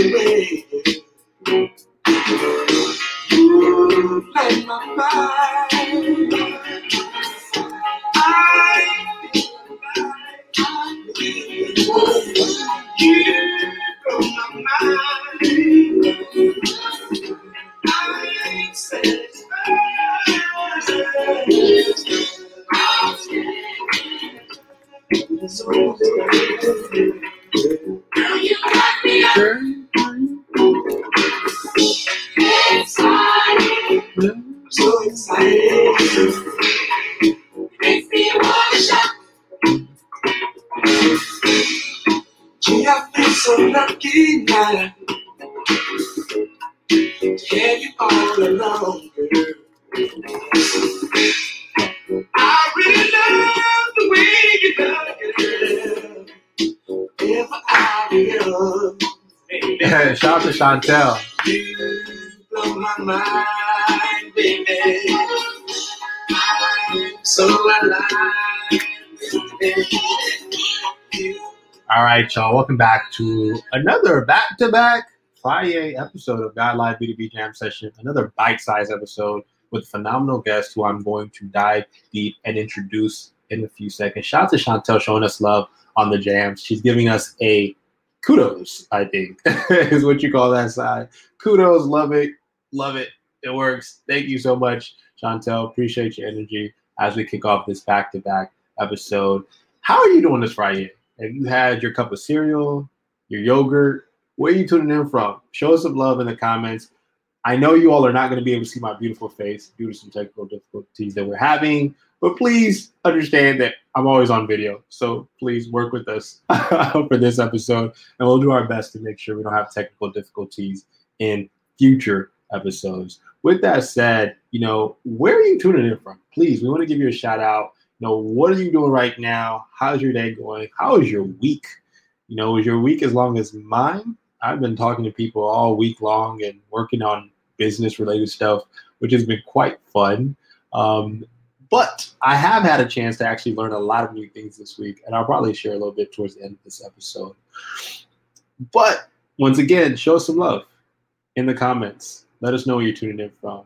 a special You All right, y'all. Welcome back to another back-to-back Friday episode of Guide Live B2B Jam Session. Another bite-sized episode with a phenomenal guests who I'm going to dive deep and introduce in a few seconds. Shout out to Chantel showing us love on the jams. She's giving us a kudos, I think, is what you call that side. Kudos, love it, love it. It works. Thank you so much, Chantel. Appreciate your energy as we kick off this back-to-back episode. How are you doing this Friday? Have you had your cup of cereal, your yogurt? Where are you tuning in from? Show us some love in the comments. I know you all are not going to be able to see my beautiful face due to some technical difficulties that we're having, but please understand that I'm always on video. So please work with us for this episode, and we'll do our best to make sure we don't have technical difficulties in future episodes. With that said, you know, where are you tuning in from? Please, we want to give you a shout out. You know, what are you doing right now? How's your day going? How is your week? You know, is your week as long as mine? I've been talking to people all week long and working on business related stuff, which has been quite fun. Um, but I have had a chance to actually learn a lot of new things this week, and I'll probably share a little bit towards the end of this episode. But once again, show us some love in the comments. Let us know where you're tuning in from.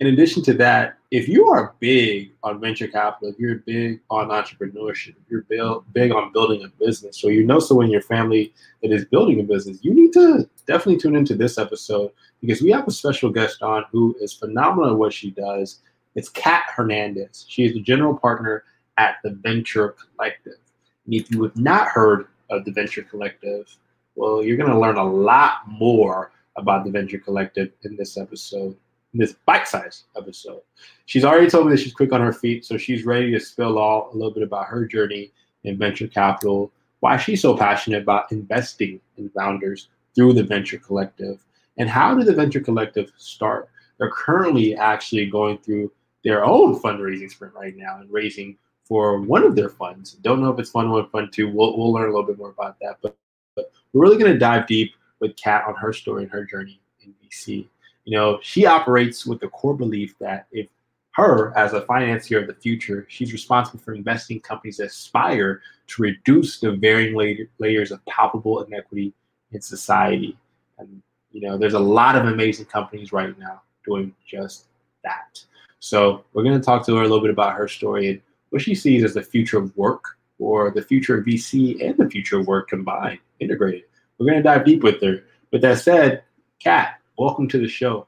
In addition to that, if you are big on venture capital, if you're big on entrepreneurship, if you're build, big on building a business, or you know someone in your family that is building a business, you need to definitely tune into this episode because we have a special guest on who is phenomenal at what she does. It's Cat Hernandez. She is the general partner at the Venture Collective. And if you have not heard of the Venture Collective, well, you're going to learn a lot more about the Venture Collective in this episode, in this bite-sized episode. She's already told me that she's quick on her feet, so she's ready to spill all a little bit about her journey in venture capital, why she's so passionate about investing in founders through the Venture Collective, and how did the Venture Collective start? They're currently actually going through their own fundraising sprint right now and raising for one of their funds. Don't know if it's Fund One, Fund Two. We'll, we'll learn a little bit more about that. But, but we're really going to dive deep with Cat on her story and her journey in VC. You know, she operates with the core belief that if her, as a financier of the future, she's responsible for investing companies that aspire to reduce the varying la- layers of palpable inequity in society. And, you know, there's a lot of amazing companies right now doing just that. So we're going to talk to her a little bit about her story and what she sees as the future of work or the future of VC and the future of work combined, integrated. We're going to dive deep with her. With that said, Cat, welcome to the show.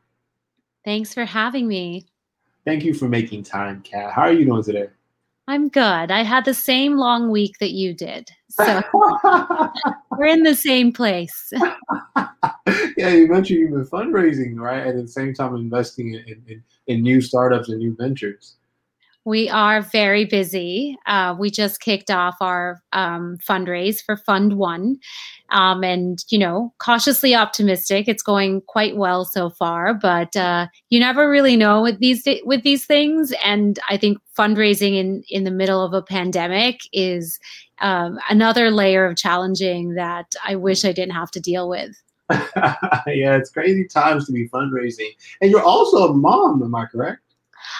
Thanks for having me. Thank you for making time, Cat. How are you doing today? I'm good. I had the same long week that you did. So we're in the same place. yeah, you mentioned you've been fundraising, right? And at the same time investing in, in, in new startups and new ventures. We are very busy. Uh, we just kicked off our um, fundraise for Fund One, um, and you know, cautiously optimistic. It's going quite well so far, but uh, you never really know with these with these things. And I think fundraising in in the middle of a pandemic is um, another layer of challenging that I wish I didn't have to deal with. yeah, it's crazy times to be fundraising. And you're also a mom, am I correct?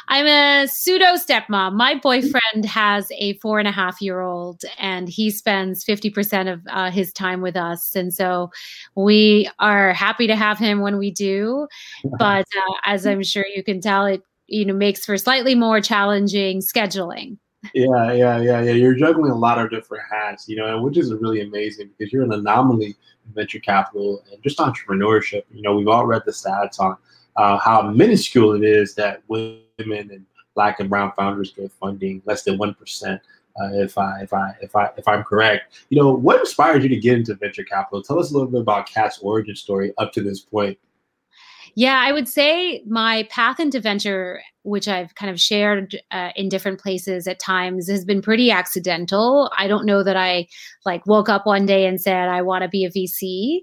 I'm a pseudo stepmom. My boyfriend has a four and a half year old, and he spends 50% of uh, his time with us. And so we are happy to have him when we do. But uh, as I'm sure you can tell, it you know makes for slightly more challenging scheduling. Yeah, yeah, yeah, yeah. You're juggling a lot of different hats, you know, which is really amazing because you're an anomaly in venture capital and just entrepreneurship. You know, we've all read the stats on uh, how minuscule it is that women and black and brown founders get funding, less than one percent. Uh, if I if I if I if I'm correct, you know what inspired you to get into venture capital? Tell us a little bit about Cat's origin story up to this point. Yeah, I would say my path into venture, which I've kind of shared uh, in different places at times, has been pretty accidental. I don't know that I like woke up one day and said I want to be a VC.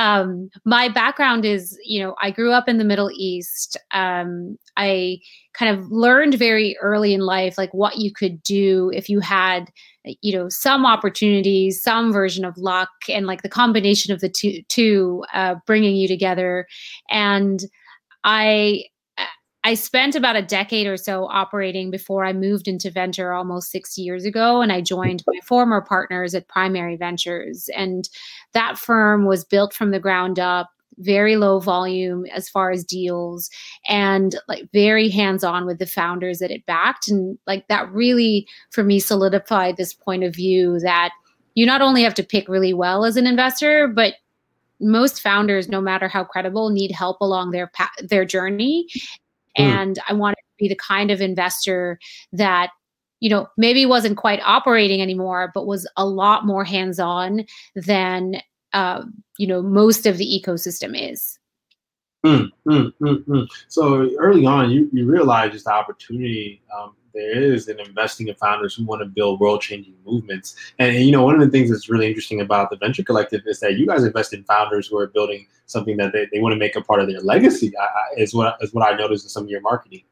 Um, my background is, you know, I grew up in the Middle East. Um, I kind of learned very early in life like what you could do if you had you know some opportunities some version of luck and like the combination of the two two uh, bringing you together. And i i spent about a decade or so operating before i moved into venture almost six years ago and i joined my former partners at primary ventures. And that firm was built from the ground up very low volume as far as deals and like very hands on with the founders that it backed and like that really for me solidified this point of view that you not only have to pick really well as an investor but most founders no matter how credible need help along their path, their journey mm. and i wanted to be the kind of investor that you know maybe wasn't quite operating anymore but was a lot more hands on than uh, you know most of the ecosystem is. Mm, mm, mm, mm. so early on, you, you realize just the opportunity um, there is in investing in founders who want to build world-changing movements. And, and, you know, one of the things that's really interesting about the venture collective is that you guys invest in founders who are building something that they, they want to make a part of their legacy. I, I, is what is what I noticed in some of your marketing.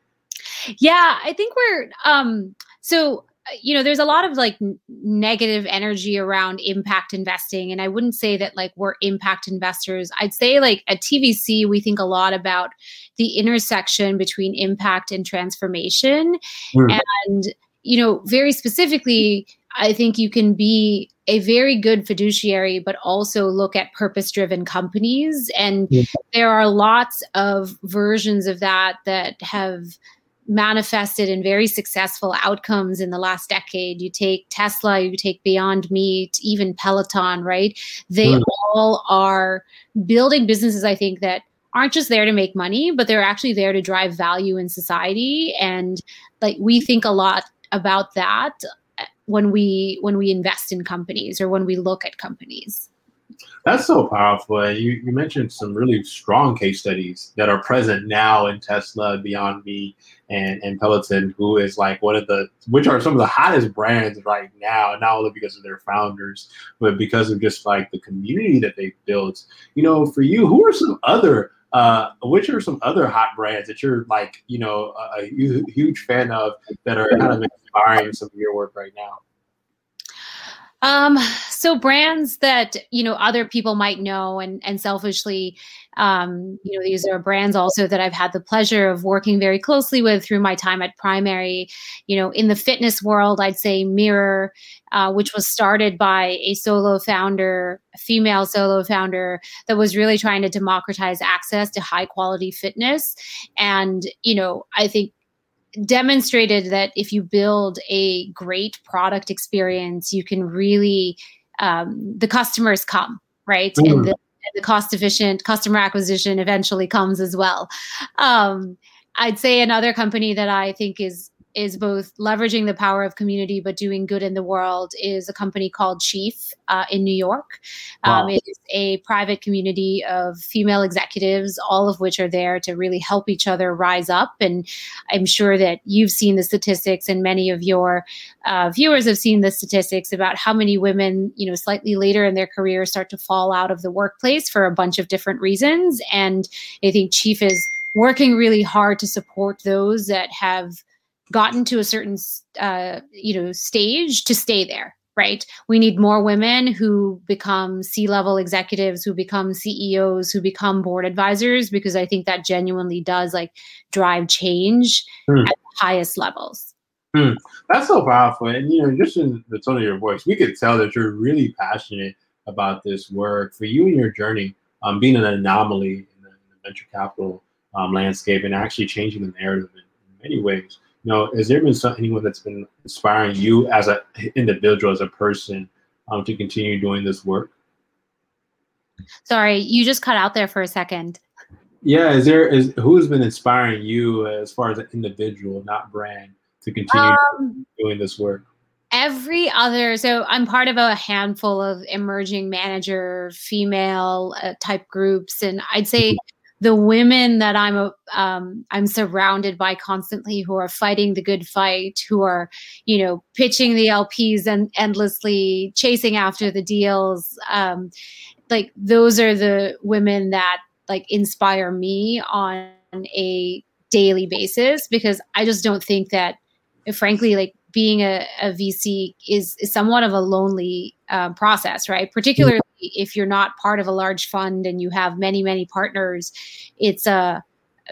Yeah, I think we're um, so you know there's a lot of like negative energy around impact investing and i wouldn't say that like we're impact investors i'd say like at tvc we think a lot about the intersection between impact and transformation mm. and you know very specifically i think you can be a very good fiduciary but also look at purpose driven companies and yeah. there are lots of versions of that that have manifested in very successful outcomes in the last decade. You take Tesla, you take Beyond Meat, even Peloton, right? They mm. all are building businesses, I think, that aren't just there to make money, but they're actually there to drive value in society. And like we think a lot about that when we when we invest in companies or when we look at companies. That's so powerful. And you, you mentioned some really strong case studies that are present now in Tesla, Beyond Meat, and, and Peloton, who is like one of the, which are some of the hottest brands right now, not only because of their founders, but because of just like the community that they've built. You know, for you, who are some other uh, which are some other hot brands that you're like, you know, a, a huge fan of that are kind of inspiring some of your work right now? Um, so brands that you know other people might know, and and selfishly, um, you know, these are brands also that I've had the pleasure of working very closely with through my time at Primary. You know, in the fitness world, I'd say Mirror, uh, which was started by a solo founder, a female solo founder, that was really trying to democratize access to high quality fitness. And you know, I think demonstrated that if you build a great product experience, you can really um, the customers come right, mm. and, the, and, the, cost efficient customer acquisition eventually comes as well. Um, I'd say another company that I think is is both leveraging the power of community but doing good in the world is a company called Chief uh, in New York. Um, It is a private community of female executives, all of which are there to really help each other rise up. And I'm sure that you've seen the statistics, and many of your uh, viewers have seen the statistics about how many women, you know, slightly later in their career start to fall out of the workplace for a bunch of different reasons. And I think Chief is working really hard to support those that have gotten to a certain uh, you know stage to stay there right? We need more women who become C level executives, who become CEOs, who become board advisors, because I think that genuinely does like drive change Hmm. at the highest levels. That's so powerful. And you know, just in the tone of your voice, we could tell that you're really passionate about this work. For you and your journey, um, being an anomaly in the, in the venture capital um, landscape and actually changing the narrative in, in many ways. You know, has there been some, anyone that's been inspiring you as an individual, as a person, um, to continue doing this work? Sorry, you just cut out there for a second. Yeah, is there is who has been inspiring you as far as an individual, not brand, to continue Um, doing this work? every other so i'm part of a handful of emerging manager female uh, type groups and i'd say the women that i'm a- um, i'm surrounded by constantly who are fighting the good fight who are you know pitching the lps and endlessly chasing after the deals um, like those are the women that like inspire me on a daily basis because i just don't think that frankly like being a, a VC is, is somewhat of a lonely uh, process, right? Particularly if you're not part of a large fund and you have many, many partners, it's a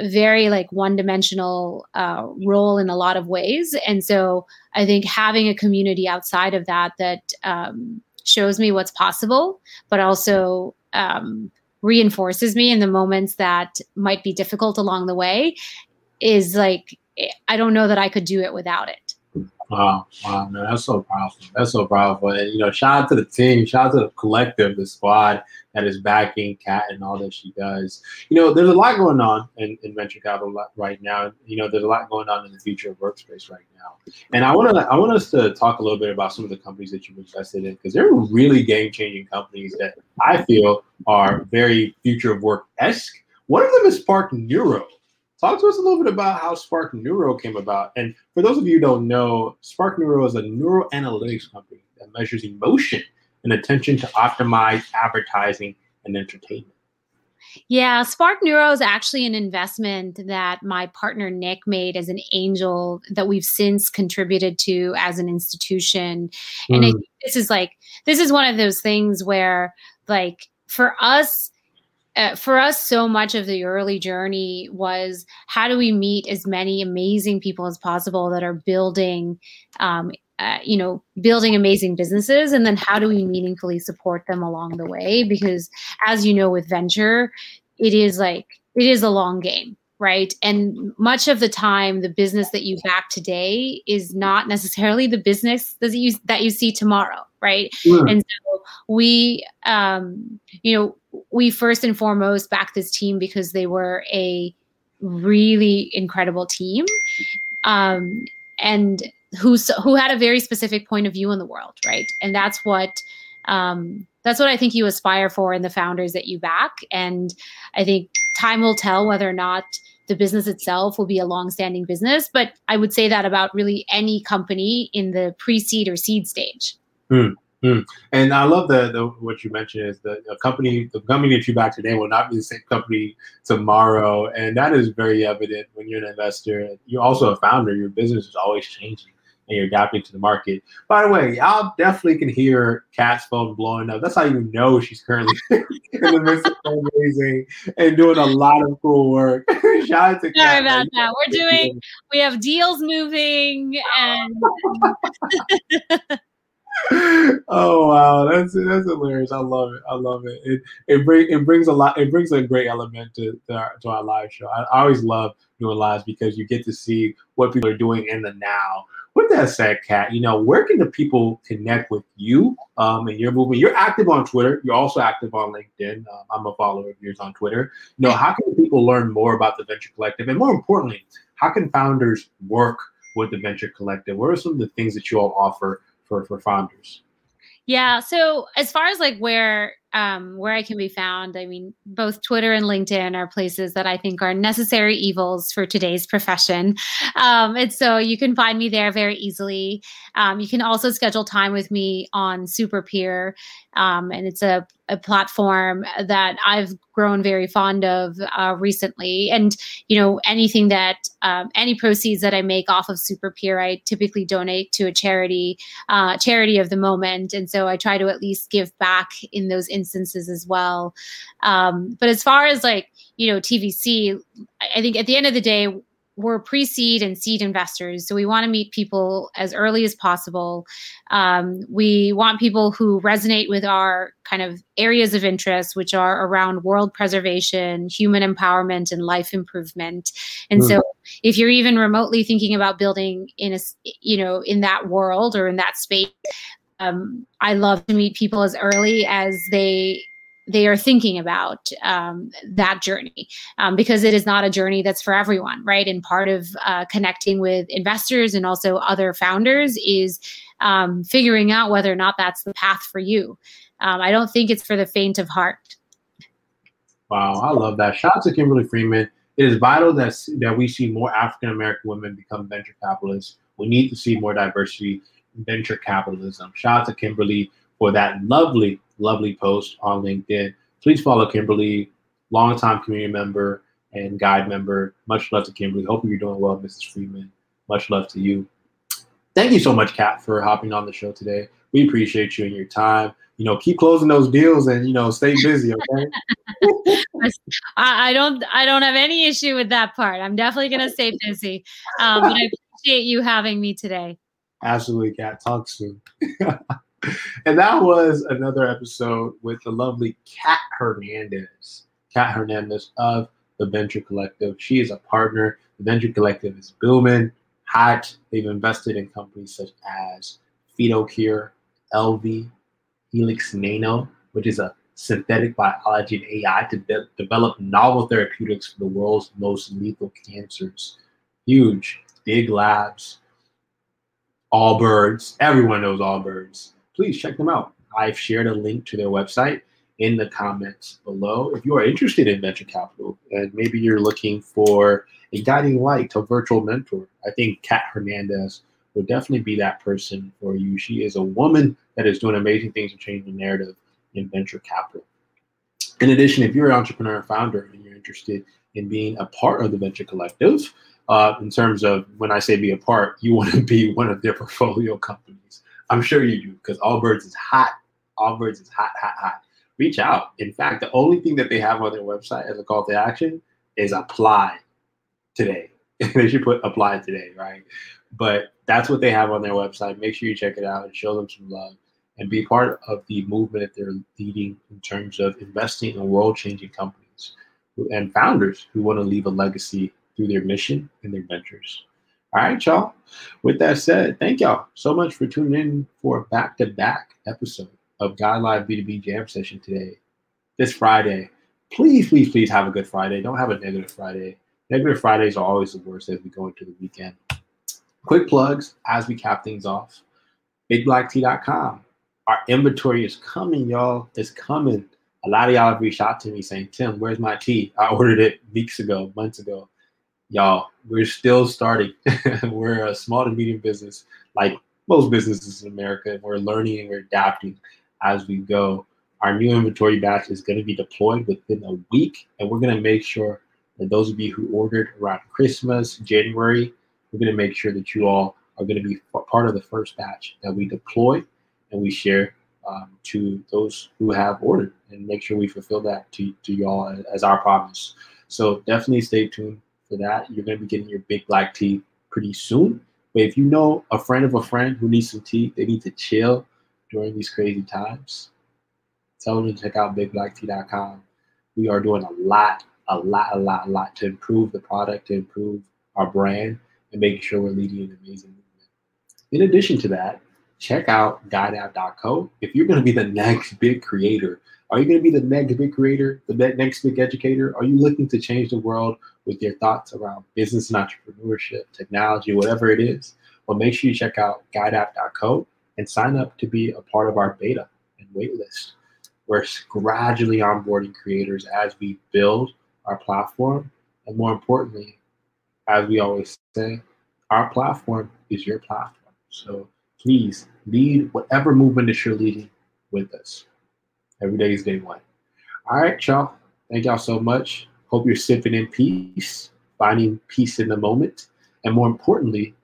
very like one-dimensional uh, role in a lot of ways. And so I think having a community outside of that that um, shows me what's possible, but also um, reinforces me in the moments that might be difficult along the way is like I don't know that I could do it without it. Wow, wow, man, that's so powerful. That's so powerful. And you know, shout out to the team, shout out to the collective, the squad that is backing Cat and all that she does. You know, there's a lot going on in, in venture capital right now. You know, there's a lot going on in the future of workspace right now. And I want to, I want us to talk a little bit about some of the companies that you've invested in because they're really game-changing companies that I feel are very future of work esque. One of them is Spark Neuro. Talk to us a little bit about how Spark Neuro came about. And for those of you who don't know, Spark Neuro is a neuroanalytics company that measures emotion and attention to optimize advertising and entertainment. Yeah, Spark Neuro is actually an investment that my partner Nick made as an angel that we've since contributed to as an institution. And I Mm. this is like this is one of those things where like for us uh, for us so much of the early journey was how do we meet as many amazing people as possible that are building um, uh, you know building amazing businesses? And then how do we meaningfully support them along the way? Because as you know with venture it is like it is a long game right? And much of the time the business that you back today is not necessarily the business that you that you see tomorrow right? Mm. and so we um you know we first and foremost backed this team because they were a really incredible team. Um and who who had a very specific point of view in the world right? And that's what um that's what i think you aspire for in the founders that you back. And i think time will tell whether or not the business itself will be a long-standing business. But i would say that about really any company in the pre-seed or seed stage Hmm, hmm. And I love the, the what you mentioned is that the company the company that you back today will not be the same company tomorrow, and that is very evident when you're an investor. You're also a founder. Your business is always changing, and you're adapting to the market. By the way, y'all definitely can hear Cat's phone blowing up. That's how you know she's currently in the midst of fundraising and doing a lot of cool work. Shout out to sorry Cat. about that we're doing we have deals moving and oh wow, that's that's hilarious. I love it. I love it. It it bring it brings a lot. It brings a great element to to our, to our live show. I, I always love doing lives because you get to see what people are doing in the now. With that said, Cat, you know where can the people connect with you um, and your movement? You're active on Twitter. You're also active on LinkedIn. Um, I'm a follower of yours on Twitter. You know, how can people learn more about the Venture Collective, and more importantly, how can founders work with the Venture Collective? What are some of the things that you all offer for for founders? Yeah. So as far as like where um, where I can be found, I mean, both Twitter and LinkedIn are places that I think are necessary evils for today's profession. Um, and so you can find me there very easily. Um, you can also schedule time with me on Superpeer, um, and it's a, a platform that I've grown very fond of uh, recently. And, you know, anything that, um, any proceeds that I make off of Superpeer, I typically donate to a charity, uh, charity of the moment. And so I try to at least give back in those instances as well. Um, but as far as like, you know, TVC, I think at the end of the day, we're pre-seed and seed investors. So we want to meet people as early as possible. Um, we want people who resonate with our kind of areas of interest which are around world preservation human empowerment and life improvement. And mm. so if you're even remotely thinking about building in a you know in that world or in that space um, i love to meet people as early as they they are thinking about um, that journey um, because it is not a journey that's for everyone, right? And part of uh, connecting with investors and also other founders is um, figuring out whether or not that's the path for you. Um, I don't think it's for the faint of heart. Wow, I love that. Shout out to Kimberly Freeman. It is vital that, that we see more African American women become venture capitalists. We need to see more diversity in venture capitalism. Shout out to Kimberly for that lovely, lovely post on LinkedIn. Please follow Kimberly, longtime community member and guide member. Much love to Kimberly. Hope you're doing well, Mrs. Freeman. Much love to you. Thank you so much, Cat, for hopping on the show today. We appreciate you and your time. You know, keep closing those deals and you know, stay busy. Okay. I don't. I don't have any issue with that part. I'm definitely going to stay busy. Um, but I appreciate you having me today. Absolutely, Cat. Talk soon. and that was another episode with the lovely Cat Hernandez. Cat Hernandez of the Venture Collective. She is a partner. The Venture Collective is booming, hot. They've invested in companies such as PhytoCure, LV, Helix Nano, which is a synthetic biology and AI to de- develop novel therapeutics for the world's most lethal cancers. Huge, big labs, Allbirds. Everyone knows Allbirds please check them out. I've shared a link to their website in the comments below. If you are interested in venture capital and maybe you're looking for a guiding light, a virtual mentor, I think Cat Hernandez will definitely be that person for you. She is a woman that is doing amazing things to change the narrative in venture capital. In addition, if you're an entrepreneur and founder and you're interested in being a part of the Venture Collective, uh, in terms of when I say be a part, you want to be one of their portfolio companies. I'm sure you do because Allbirds is hot. Allbirds is hot, hot, hot. Reach out. In fact, the only thing that they have on their website as a call to action is apply today. they should put apply today, right? But that's what they have on their website. Make sure you check it out and show them some love and be part of the movement that they're leading in terms of investing in world changing companies and founders who want to leave a legacy through their mission and their ventures. All right, y'all. With that said, thank y'all so much for tuning in for a back to back episode of Guide Live B2B Jam Session today, this Friday. Please, please, please have a good Friday. Don't have a negative Friday. Negative Fridays are always the worst as we go into the weekend. Quick plugs as we cap things off. BigBlackTea.com. Our inventory is coming, y'all. It's coming. A lot of y'all have reached out to me saying, Tim, where's my tea? I ordered it weeks ago, months ago y'all, we're still starting. we're a small to medium business, like most businesses in America. We're learning and we're adapting as we go. Our new inventory batch is going to be deployed within a week, and we're going to make sure that those of you who ordered around Christmas, January, we're going to make sure that you all are going to be part of the first batch that we deploy and we share um, to those who have ordered and make sure we fulfill that to, to y'all as our promise. So definitely stay tuned that. You're going to be getting your big black tea pretty soon. But if you know a friend of a friend who needs some tea, they need to chill during these crazy times, tell them to check out bigblacktea.com. We are doing a lot, a lot, a lot, a lot to improve the product, to improve our brand, and making sure we're leading an amazing movement. In addition to that, check out guideapp.co. If you're going to be the next big creator are you going to be the next big creator, the next big educator? Are you looking to change the world with your thoughts around business and entrepreneurship, technology, whatever it is? Well, make sure you check out guideapp.co and sign up to be a part of our beta and waitlist. We're gradually onboarding creators as we build our platform. And more importantly, as we always say, our platform is your platform. So please lead whatever movement that you're leading with us. Every day is day one. All right, y'all. Thank y'all so much. Hope you're sipping in peace, finding peace in the moment, and more importantly,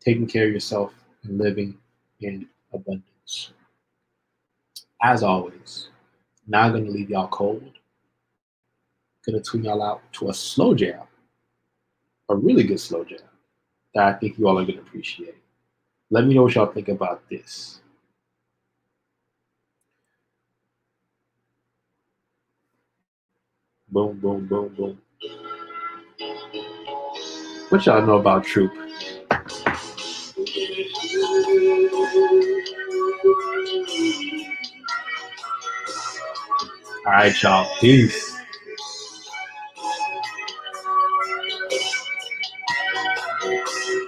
taking care of yourself and living in abundance. As always, not gonna leave y'all cold. Gonna tune y'all out to a slow jam, a really good slow jam that I think you all are gonna appreciate. Let me know what y'all think about this. Boom, boom, boom, boom. What y'all know about Troop? All right, y'all. Peace. I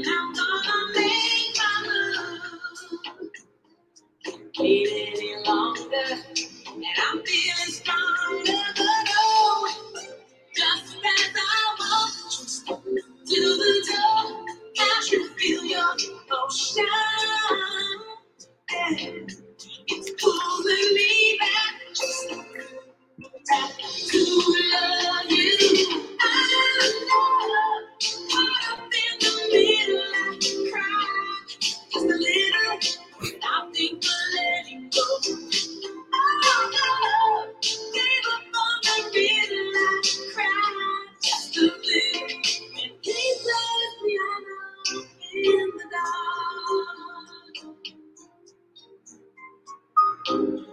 down on my face. He